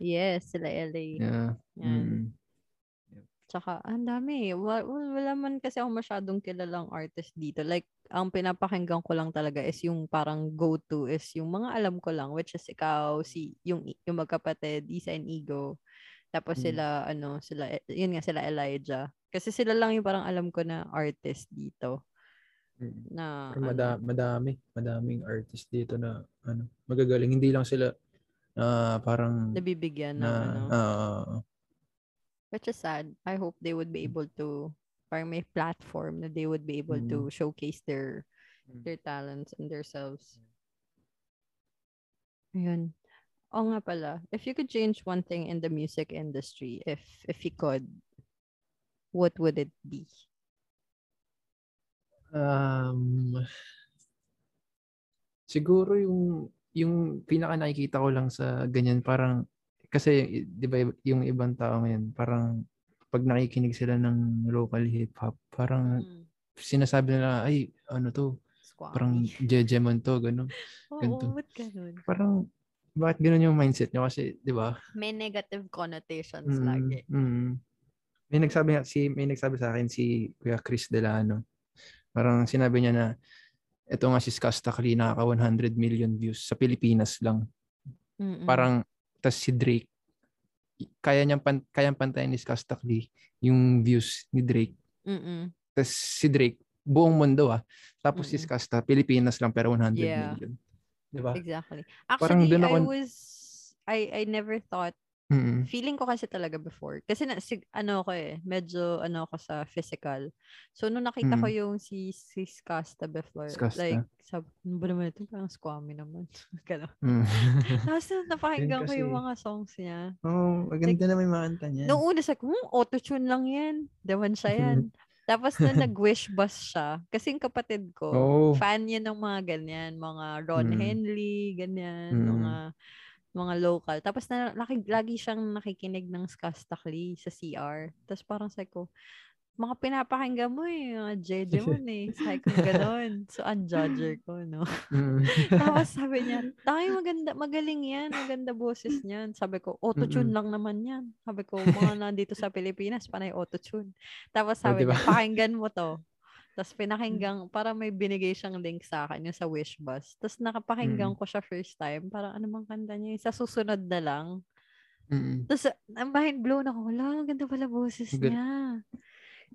Yes, sila LA. Yeah. Yan. Mm. Tsaka, ang dami. Wala, wala man kasi ako masyadong kilalang artist dito. Like, ang pinapakinggan ko lang talaga is yung parang go-to is yung mga alam ko lang, which is ikaw, si, yung, yung magkapatid, Isa and Ego. Tapos Mm. sila, ano, sila, yun nga, sila Elijah. Kasi sila lang yung parang alam ko na artist dito. Mm. Na, Pero ano, mada- madami, madaming artist dito na ano, magagaling. Hindi lang sila ah, parang nabibigyan ng, na ano, ah, which is sad. I hope they would be able to, parang may platform na they would be able to showcase their Mm. their talents and themselves. Ayun. Oo nga pala. If you could change one thing in the music industry, if if you could, what would it be? um, siguro yung yung pinaka nakikita ko lang sa ganyan parang kasi 'di ba yung ibang tao ngayon parang pag nakikinig sila ng local hip hop parang Mm. sinasabi nila ay ano to Squammy. parang jejemon to ganun Oo, ganito. ba't ganun? parang bakit ganun yung mindset nyo kasi 'di ba May negative connotations Mm, lagi. mm. May nagsabi nga si may nagsabi sa akin si Kuya Chris Delano. Parang sinabi niya na ito nga si Skastakli nakaka 100 million views sa Pilipinas lang. Mm-mm. Parang tas si Drake kaya niyang pan, kayang pantayin ni Skastakli yung views ni Drake. Mm-mm. Tas si Drake buong mundo ah. Tapos si Mm-mm. Skasta Pilipinas lang pero 100 Yeah. million. 'Di ba? Exactly. Parang Actually, dun I ako- was I I never thought Mm. feeling ko kasi talaga before. Kasi na, sig, ano ko eh, medyo ano ako sa physical. So, nung nakita ko Mm. yung si, si Skasta before, Skasta. like, sabi, ano ba naman ito? Parang squammy naman. Gano'n. Mm. Tapos, napakinggan ko yung kasi- mga songs niya. oh, maganda na may mga kanta niya. Noong una, ko, hmm, auto-tune lang yan. Dawan siya yan. Tapos, nung nag-wish bus siya, kasi yung kapatid ko, Oh. fan niya ng mga ganyan, mga Ron Mm. Henley, ganyan, Mm. mga mga local. Tapos na, laki, lagi siyang nakikinig ng Skastakli sa CR. Tapos parang sabi ko, mga pinapakinggan mo eh, mga Jejemon eh. Sabi ko gano'n. So, unjudger ko, no? Mm. Tapos sabi niya, tayo maganda, magaling yan, maganda boses niyan. Sabi ko, auto-tune lang naman yan. Sabi ko, mga nandito sa Pilipinas, panay auto-tune. Tapos Oh, sabi diba? niya, pakinggan mo to. Tapos pinakinggan, para may binigay siyang link sa akin, yung sa Wishbus. Tapos nakapakinggan ko siya first time. Parang ano bang kanta niya? Sa susunod na lang. Mm. Tapos, ang mind blown ako. Wala, ang ganda pala boses Gan- niya.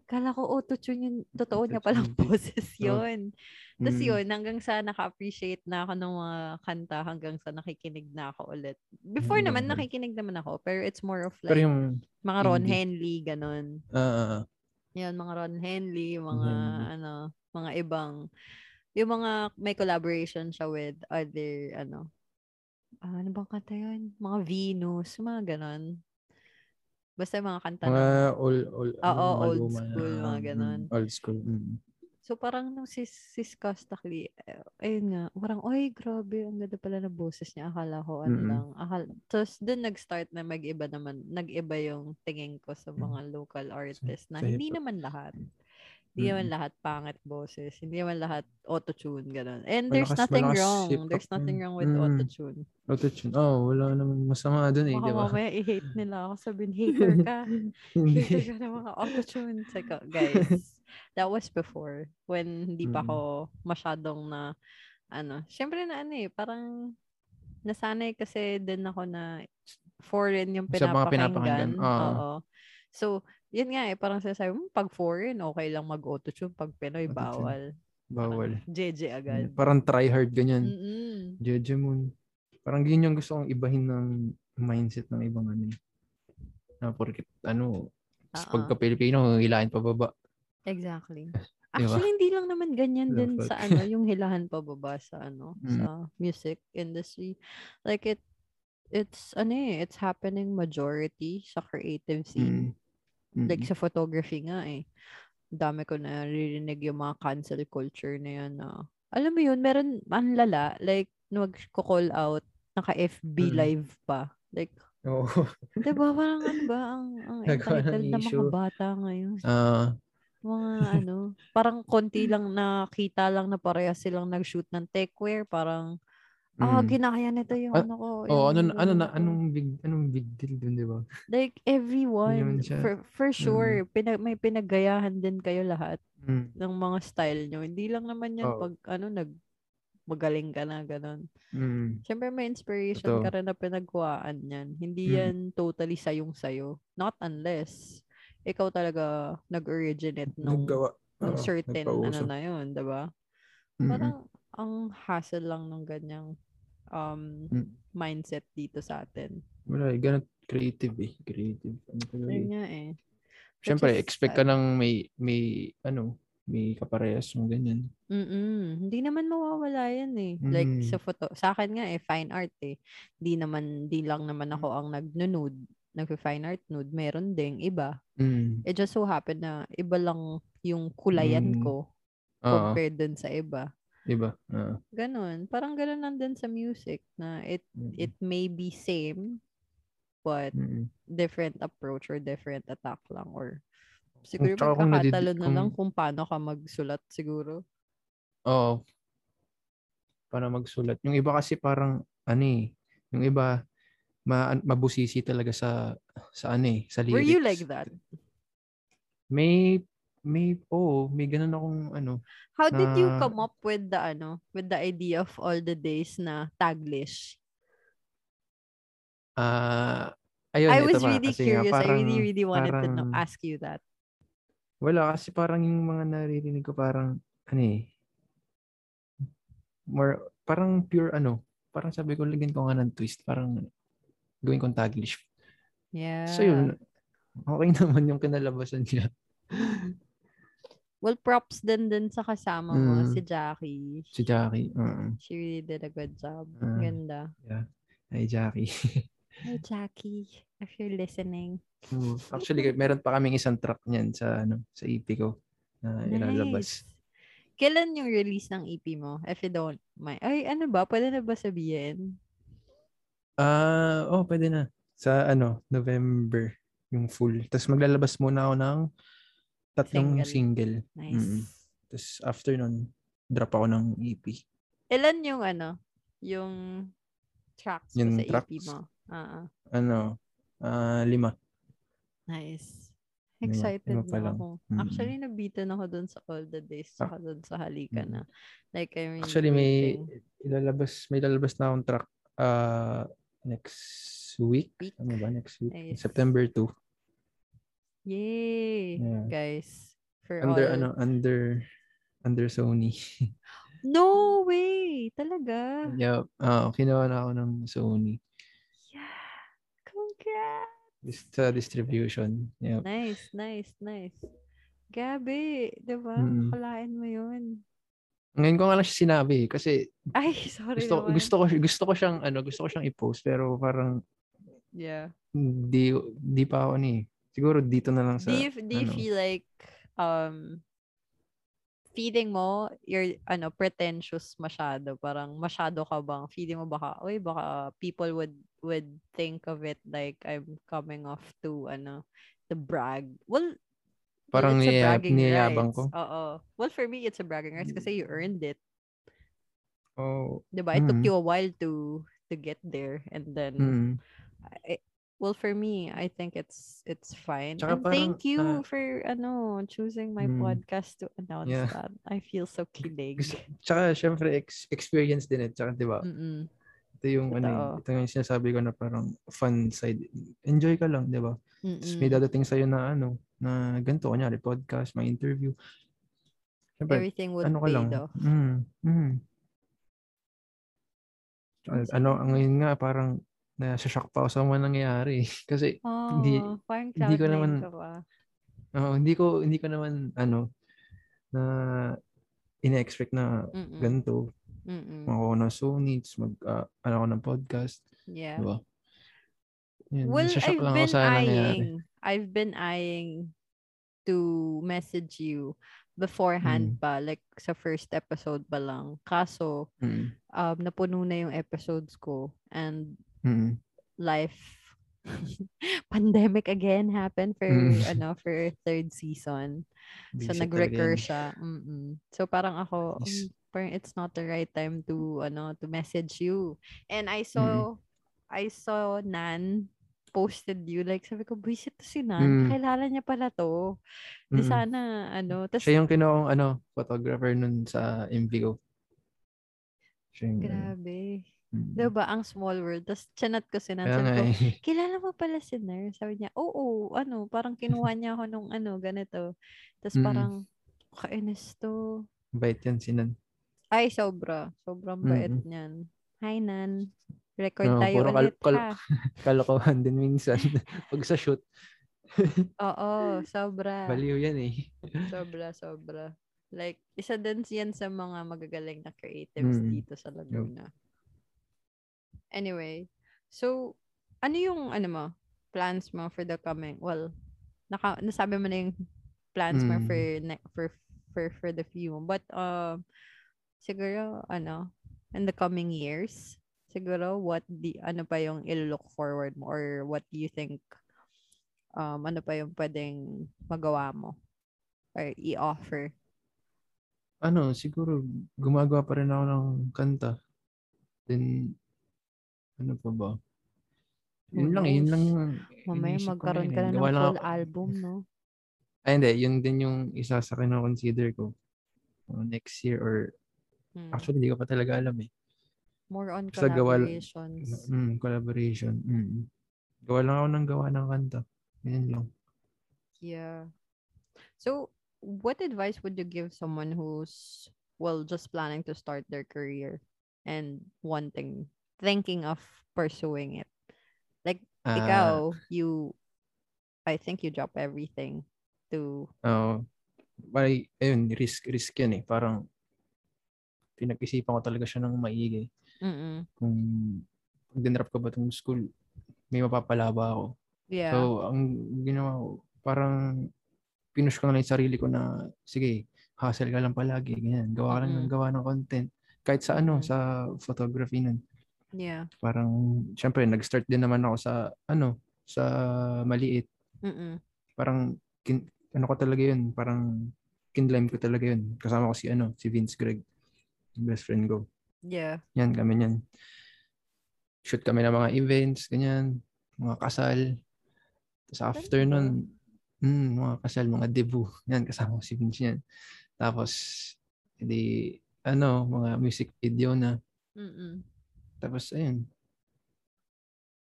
Kala ko auto-tune yung totoo niya palang Auto-tune. boses yun. Tapos Mm. yun, hanggang sa naka-appreciate na ako ng mga kanta, hanggang sa nakikinig na ako ulit. Before Mm, naman, nakikinig naman ako, pero it's more of Pero like, yung mga Ron indie. Henley, ganun. ah. Yan, mga Ron Henley, mga Henley. ano, mga ibang, yung mga may collaboration siya with other, ano, ah, ano bang kanta yun? Mga Venus, mga ganon. Basta yung mga kanta Mga ng, all, all, Oo, ano, old school, mga ganon. Old school. mm. So parang nung sis, sis Costakli, eh, ayun nga, parang, oy, grabe, ang ganda pala ng boses niya. Akala ko, ano Mm-mm. lang. Akala, tapos dun nag-start na mag-iba naman, nag-iba yung tingin ko sa mga local artists na hindi naman lahat. Hindi naman lahat pangit boses. Hindi naman lahat auto-tune, ganun. And Malakas- there's nothing malakas wrong. hip-hop There's nothing wrong with Mm. auto-tune. Autotune. Oh, wala naman masama dun eh, di ba? mamaya i-hate nila ako. Sabihin, hater ka. Hater ka ng mga auto-tune. Like, guys, that was before. When hindi pa Mm. ako masyadong na, ano, syempre na ano eh, parang nasanay kasi din ako na foreign yung Sa mga pinapakinggan. pinapakinggan, oo. Oo. So, yun nga eh, parang sinasabi mo, pag foreign, okay lang mag-autotune. Pag Pinoy, Autotune. bawal. Bawal. JJ agad. Parang try hard ganyan. Mm-mm. Jojo Moon. Parang yun yung gusto kong ibahin ng mindset ng ibang ano. eh. Na porket ano, Oo. pagka Pilipino, hilahin pababa. Exactly. Di ba? Actually, hindi lang naman ganyan din Dapat. sa ano, yung hilahan pababa sa ano, Mm. sa music industry. Like it, it's ano eh, it's happening majority sa creative scene. Mm. Like sa photography nga eh. Dami ko naririnig yung mga cancel culture na yan na, alam mo yun, meron, ang lala, like, nag-call out, naka-FB Mm. live pa. Like, Oo. diba, parang ano ba, ang, ang entitled na mga bata ngayon. Ah, mga ano, parang konti lang nakita lang na pareha silang nag-shoot ng techwear, parang ah, mm. ginaya nito yung Ah, ano ko. Oh, ano yung na- ano na ko." anong big anong big deal dun, 'di ba? like everyone for for sure pinag may pinaggayahan din kayo lahat Mm. ng mga style nyo. Hindi lang naman yan Oo. pag ano nag magaling ka na ganun. Mm. Siyempre may inspiration Totoo. ka rin na pinagkuhaan yan. Hindi Mm. yan totally sayong sayo. Not unless ikaw talaga nag-originate nung Naggawa. ng Oo, certain ano na yun, 'di ba? Mm-mm. Parang ang hassle lang ng ganyang um Mm. mindset dito sa atin. Wala, eh, ganun creative eh. Creative. Ano Ayun eh. nga eh. Siyempre, expect ka ng may, may, ano, may kaparehas mo ganyan. Mm-mm. Hindi naman mawawala yan eh. Like Mm. sa photo, sa akin nga eh, fine art eh. Di naman, di lang naman ako ang nag-nude. Nag-fine art nude. Meron ding iba. Mm. It just so happen na iba lang yung kulayan Mm. ko compared dun sa iba. diba? Oo. Ganon. Parang ganon lang din sa music na it Mm. it may be same but Mm. different approach or different attack lang or siguro tsaka kung nadid- magkakatalo na lang kung- kung paano ka magsulat siguro. Oo. Para magsulat. Yung iba kasi parang, ano eh, yung iba, ma mabusisi talaga sa, sa ano eh, sa lyrics. Were you like that? May, may, oo, may ganun akong, ano, How did you na- come up with the ano, with the idea of all the days na taglish? ah, ayun, I was really kasi nga, curious. I parang- really really wanted to know, parang- ask you that. Wala, kasi parang yung mga naririnig ko parang, ano eh, more, parang pure ano, parang sabi ko, lagyan ko nga ng twist, parang gawin kong taglish. Yeah. So yun, okay naman yung kinalabasan niya. Well, props din din sa kasama mo, Mm. si Jackie. Si Jackie. oo. She really did a good job. Ah. Ganda. Ay, Jackie. Hi, Jackie. If you're listening. Oo. Actually, meron pa kaming isang track niyan sa ano sa EP ko na ilalabas. Nice. Kailan yung release ng EP mo? If you don't mind. Ay, ano ba? Pwede na ba sabihin? Ah, oh, pwede na. Sa ano, November yung full. Tapos maglalabas muna ako ng tatlong Single. single. Nice. Mm. Tapos after nun, drop ako ng E EP. Ilan yung ano? Yung tracks mo Yung sa EP tracks? mo? Ah, ah. Ano, ah, lima. nice. Lima- Excited lima pa na lang. ako. Mm. Actually, nabitan ako dun sa All the Days saka dun sa Halika Mm. na. Like, I'm really Actually, may waiting. ilalabas, may ilalabas na akong track ah, next week. Week. Ano ba? Next week? Nice. September 2. Yay! Yeah. Guys. For Under, all. ano, under, under Sony. No way! Talaga? Yup. Ah, kinuha na ako ng Sony. Yeah! Congrats! Sa distribution. Yup. Nice, nice, nice. Gabi, di ba? Mm. Kalain mo yun. Ngayon ko nga lang siya sinabi eh, kasi Ay, sorry gusto naman. gusto ko gusto ko siyang ano, gusto ko siyang i-post pero parang Yeah. di di pa ako ni. Siguro dito na lang sa do you, do you ano. feel like um feeling mo you're ano pretentious masyado parang masyado ka bang feeling mo baka oy baka people would would think of it like I'm coming off to ano to brag well well, Parang it's a niya- bragging niyayabang rights. ko? Oo. Well, for me, it's a bragging rights kasi you earned it. Oh, Diba? It took Mm. you a while to to get there. And then, mm. I, well for me I think it's it's fine Tsaka and parang, thank you ah, for ano choosing my Mm. podcast to announce Yeah. that I feel so kilig tsaka syempre ex- experience din eh. Tsaka 'di ba? Mm-mm. Ito yung ano, ito yung sinasabi ko na parang fun side. Enjoy ka lang, 'di ba? Tapos may Mm-mm. dadating sa'yo na ano, na ganito, kunyari podcast, may interview. Siyempre, everything would ano ka lang. off Mm, mm. Ano, ang ngayon nga, parang nasa-shock pa ako sa mga nangyayari. Kasi, oh hindi- hindi ko naman- oo, hindi ko, hindi ko naman, ano, na ina-expect na Mm-mm. ganito. Mm-mm. Ako ng Sony, tapos mag, ah, ano ako ng podcast. yeah Di ba? Yun, well I've been sa nangyayari. I've been eyeing to message you beforehand Mm. pa like sa first episode pa lang. Kaso Mm, um, napuno na yung episodes ko and mm, life pandemic again happened for Mm. ano for third season. So nag-recur siya. Mm so parang ako Yes. "Mm, parang it's not the right time to ano to message you. And I saw I saw Nan posted you like sabi ko buisit to si Nan Mm. kakilala niya pala to di Mm. sana ano tas Siya yung kinuha kong, ano, photographer nun sa MV ko. Siya yung, grabe mm. diba ang small world tas chinat ko si Nan sabi ko eh. kilala mo pala si Ner? Sabi niya, oo, ano, parang kinuha niya ako nung ano, ganito. Tapos Mm. parang, kainis to. Bait yan si Nan. Ay, sobra. Sobrang bait Mm-mm. niyan. Hi, Nan. Record Oo, tayo puro kal- ulit, kal- ha? Kalokohan din minsan. Pag sa shoot, Oo, sobra. baliw yan eh. Sobra, sobra. Like, isa din yan sa mga magagaling na creatives Mm. dito sa Laguna. Anyway, so, ano yung, ano mo, plans mo for the coming, well, naka, nasabi mo na yung plans mo Mm. for, ne- for, for, for the few. But, um, siguro, ano, in the coming years, siguro, what the, ano pa yung ilo-look forward mo or what do you think, um, ano pa yung pwedeng magawa mo or i-offer? Ano, siguro, gumagawa pa rin ako ng kanta. Then, ano pa ba? Yun lang, yun lang Mamaya ko magkaroon ka eh. na ng full ako- album, no? Ay, hindi. Yun din yung isa sa kino-consider ko. Uh, next year or Hmm. actually hindi ko pa talaga alam eh. More on gawa l- collaborations. Mm, collaboration. Mm. Gawa lang ako ng gawa ng kanta. Yan lang. Yeah. So, what advice would you give someone who's, well, just planning to start their career and wanting, thinking of pursuing it? Like, Ah, ikaw, you, I think you drop everything to, Oo. Bali, ayun, risk, risk yan eh. Parang, pinag-isipan ko talaga siya ng maigi. Mm Kung pag dinrap ko ba itong school, may mapapala ba ako? yeah. So, ang ginawa ko, parang pinush ko na lang yung sarili ko na, sige, hustle ka lang palagi, ganyan. Gawa ka lang ng Mm-mm. gawa ng content. Kahit sa ano, Mm-mm. sa photography nun. yeah. Parang, syempre, nag-start din naman ako sa, ano, sa maliit. Mm-mm. Parang, kin, ano ko talaga yun, parang, kinlime ko talaga yun. Kasama ko si, ano, si Vince Greg, best friend ko. Yeah. Yan, kami yan. Shoot kami ng mga events, ganyan, mga kasal. Tapos after nun, mm, mga kasal, mga debut. Yan, kasama ko si Vince yan. Tapos, hindi, ano, mga music video na. Mm-mm. Tapos, ayun.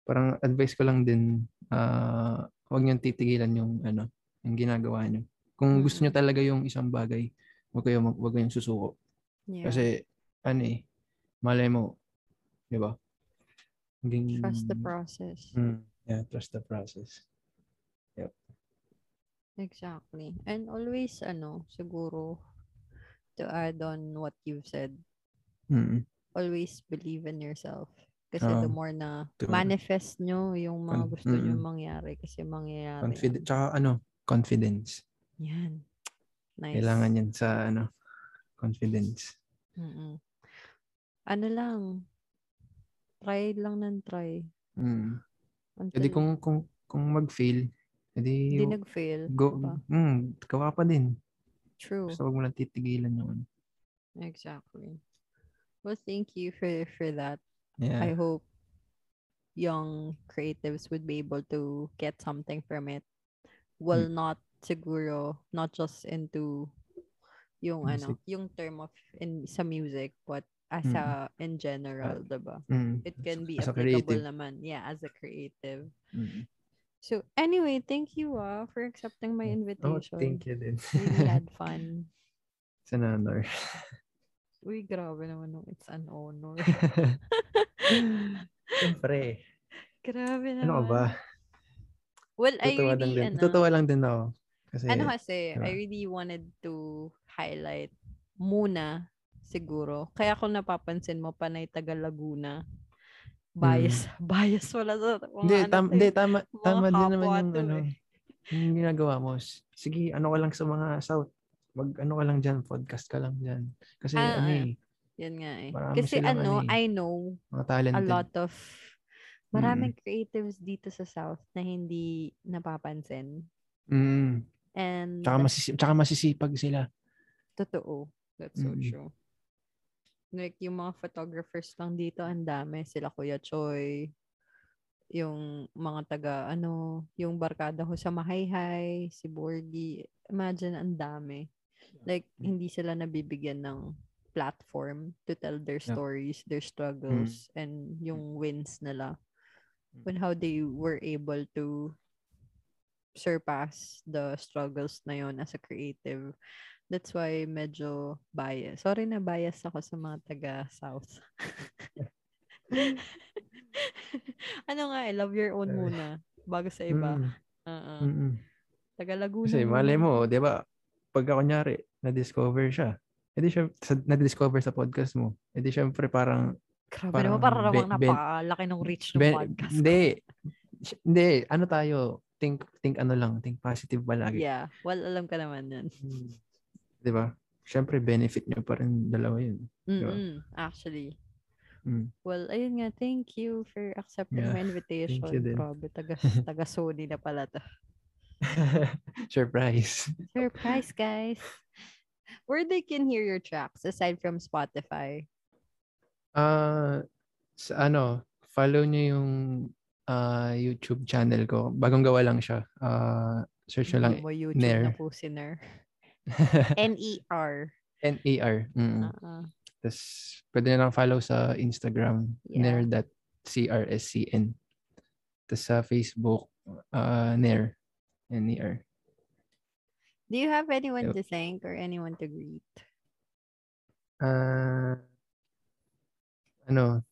Parang advice ko lang din, ah huwag niyong titigilan yung, ano, yung ginagawa niyo. Kung gusto niyo talaga yung isang bagay, huwag kayo, mag- huwag kayong susuko. Yeah. Kasi, ano eh, malay mo, di ba? Maging, Trust the process. Mm, yeah, trust the process. Exactly. And always, ano, siguro, to add on what you've said, Mm. always believe in yourself. Kasi the Oo. more na True. manifest nyo yung mga Con- gusto nyo mm. mangyari kasi mangyayari. Confidence. Tsaka ano, confidence. Yan. Nice. Kailangan yan sa ano, confidence. Mm-mm. Ano lang, try lang ng try. Mm. Until Edi kung, kung, kung mag-fail, edi hindi nag-fail. go, pa. mm, gawa pa din. True. Basta wag mo lang titigilan yung ano. Exactly. Well, thank you for for that. Yeah. I hope young creatives would be able to get something from it. Well, Hmm. not siguro, not just into yung ano, Music. yung term of in sa music, but as Mm. a in general, diba? Mm. It can be As a applicable creative. naman. Yeah, as a creative. Mm. So anyway, thank you ah for accepting my invitation. Oh, invitation. thank you din. Really had fun. It's an honor. Uy, grabe naman nung it's an honor. Siyempre. grabe naman. Ano ba? Well, I Tutuwa lang really, din. ano, Tutuwa lang din ako. Kasi, ano kasi, diba? I really wanted to highlight muna, siguro. Kaya kung napapansin mo, panay taga Laguna. Bias. Bias wala sa mga Hmm. hindi, ano tam, hindi, eh. tama, tama din naman yung ano, eh. yung ginagawa mo. Sige, ano ka lang sa mga South. Mag, ano ka lang dyan, podcast ka lang dyan. Kasi, Ah, ano eh, Yan nga eh. Kasi ano, ano eh, I know mga a talented. lot of maraming creatives dito sa South na hindi napapansin. Mm. And Tsaka, masisi- tsaka masisipag sila. Totoo. That's so Mm. true. Like, yung mga photographers lang dito, ang dami. Sila Kuya Choi, yung mga taga, ano, yung barkada ko sa Mahayhay, si Borgie. Imagine, ang dami. Like, hindi sila nabibigyan ng platform to tell their stories, their struggles, and yung wins nila. Mm. And how they were able to surpass the struggles na yon as a creative. That's why medyo bias. Sorry na bias ako sa mga taga South. ano nga, I love your own muna bago sa iba. Mm. Mm-mm. Taga Laguna. Kasi malay mo, di ba, pagka kunyari, na-discover siya, edi siya, sa, na-discover sa podcast mo, edi syempre parang, Grabe parang naman, parang namang ben- napakalaki ng reach ng ben- podcast. hindi, hindi, ano tayo, think, think ano lang, think positive palagi. Yeah. Well, alam ka naman yan. Mm. Di ba? Syempre, benefit nyo pa rin dalawa yun. Mm-mm, actually. Mm. Well, ayun nga. Thank you for accepting Yeah, my invitation. you din. Grabe, taga, taga Sony na pala to. Surprise. Surprise, guys. Where they can hear your tracks aside from Spotify. Ah, sa ano, follow nyo yung ah, YouTube channel ko. Bagong gawa lang siya. Ah, search nyo lang mo YouTube Nair. na po si Nair. N-E-R. N-A-R. Mm. Uh-uh. Tapos, pwede nyo lang follow sa Instagram, Yeah. nair.crscn. Tapos sa Facebook, uh, nair. N-E-R. Do you have anyone Yep. to thank or anyone to greet? Ah, ano,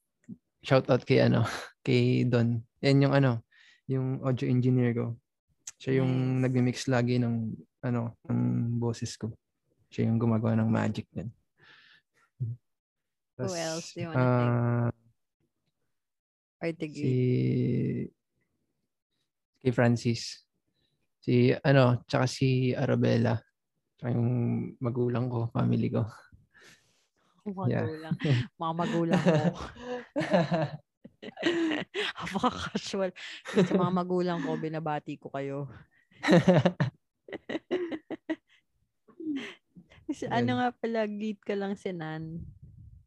shout out kay ano, kay Don. Yan yung ano, yung audio engineer ko. Siya yung Nice. nagmi-mix lagi ng ano, ng boses ko. Siya yung gumagawa ng magic yan. Who else do you wanna thank? ah, to si kay Francis. Si ano, tsaka si Arabella. Tsaka yung magulang ko, family ko. Mga yeah. magulang. Mga magulang mo. Napaka-casual. Sa mga magulang ko, binabati ko kayo. Ano nga pala, greet ka lang si Nan.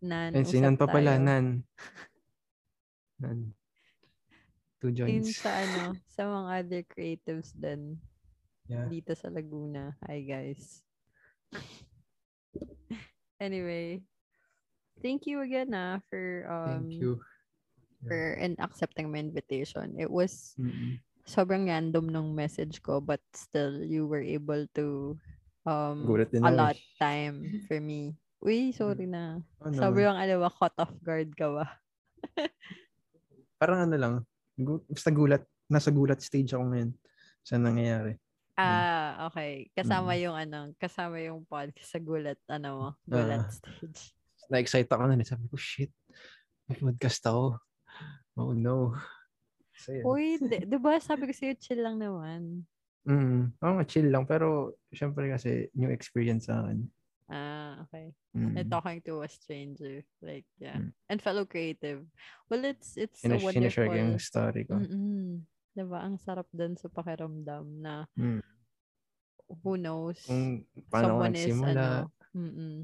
Nan, And sinan usap pa pala, tayo. Nan. Nan. Two joints. sa ano, sa mga other creatives din Yeah. dito sa Laguna. Hi guys. anyway, thank you again ah for um Thank you. For and accepting my invitation. It was Mm-mm. sobrang random nung message ko but still you were able to um ako allot eh. time for me. Uy, sorry na. Oh, naman. Sobrang ano ba, caught off guard ka ba? Parang ano lang, basta gulat, nasa gulat stage ako ngayon sa nangyayari. Ah, okay. Kasama Mm. yung ano, kasama yung podcast sa gulat, ano mo, gulat Ah. stage. Na-excite ako na. Sabi ko, shit, may podcast ako. Oh no. So, yun. Uy, di, di ba sabi ko sa'yo, chill lang naman. Mm, oo nga, chill lang. Pero, syempre kasi, new experience sa akin. Ah, okay. Mm. And talking to a stranger. Like, yeah. Mm. And fellow creative. Well, it's, it's sinashare wonderful... ko yung story ko. Mm-mm. Diba? Ang sarap din sa pakiramdam na Mm. who knows, Kung paano someone is, nagsimula. ano, mm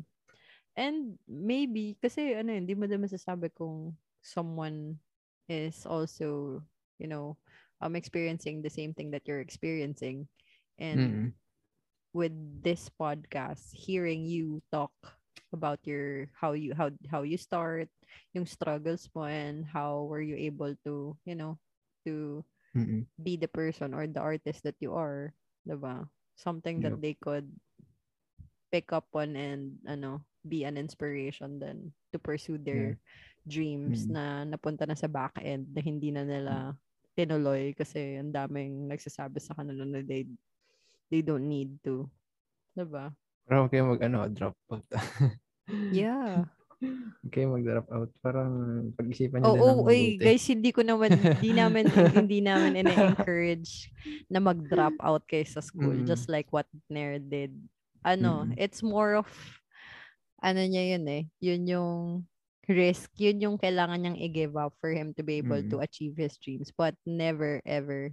And maybe, kasi ano, hindi mo din masasabi kung someone is also, you know, um, experiencing the same thing that you're experiencing. And Mm. with this podcast, hearing you talk about your how you how how you start, yung struggles mo and how were you able to, you know, to Mm-mm. be the person or the artist that you are ba? Something that Yup. they could pick up on and ano, be an inspiration then to pursue their dreams Mm. na napunta na sa back end na hindi na nila tinuloy kasi ang daming nagsasabi sa kanila na they they don't need to. 'Di ba? Pero huwag kayo mag, ano, drop out. Yeah. Kayo mag-drop out. Parang pag-isipan din ng oh, oy, mabuti. guys, hindi ko naman, hindi namin, hindi namin ina-encourage na mag-drop out kayo sa school, Mm. just like what Nair did. Ano, Mm. it's more of, ano niya yun eh, yun yung risk, yun yung kailangan niyang i-give up for him to be able to Mm. achieve his dreams, but never ever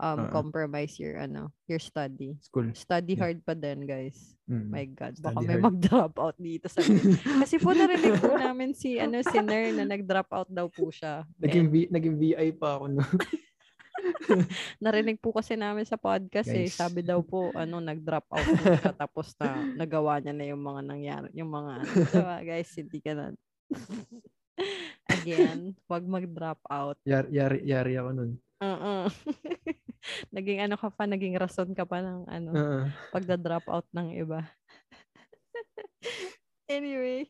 um Ah. compromise your ano, your study. School. Study Yeah. hard pa din, guys. Mm. My God, baka Study may hard. mag-drop out dito sa Kasi po narinig po namin si ano si Nair na nag-drop out daw po siya. Naging, V- naging VI pa ako. No? narinig po kasi namin sa podcast eh. Guys. Sabi daw po ano nag-drop out siya tapos na nagawa niya na yung mga nangyari, yung mga ano. So, ah, guys, hindi ka na Again, wag mag-drop out. Yari, yari, yari ako nun. Oo. naging ano ka pa, naging rason ka pa ng ano, Uh, pagda-drop out ng iba. anyway,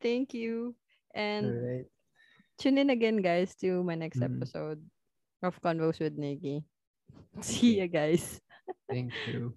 thank you. And alright. tune in again, guys, to my next Mm. episode of Convos with Nikki. See ya, guys. Thank you.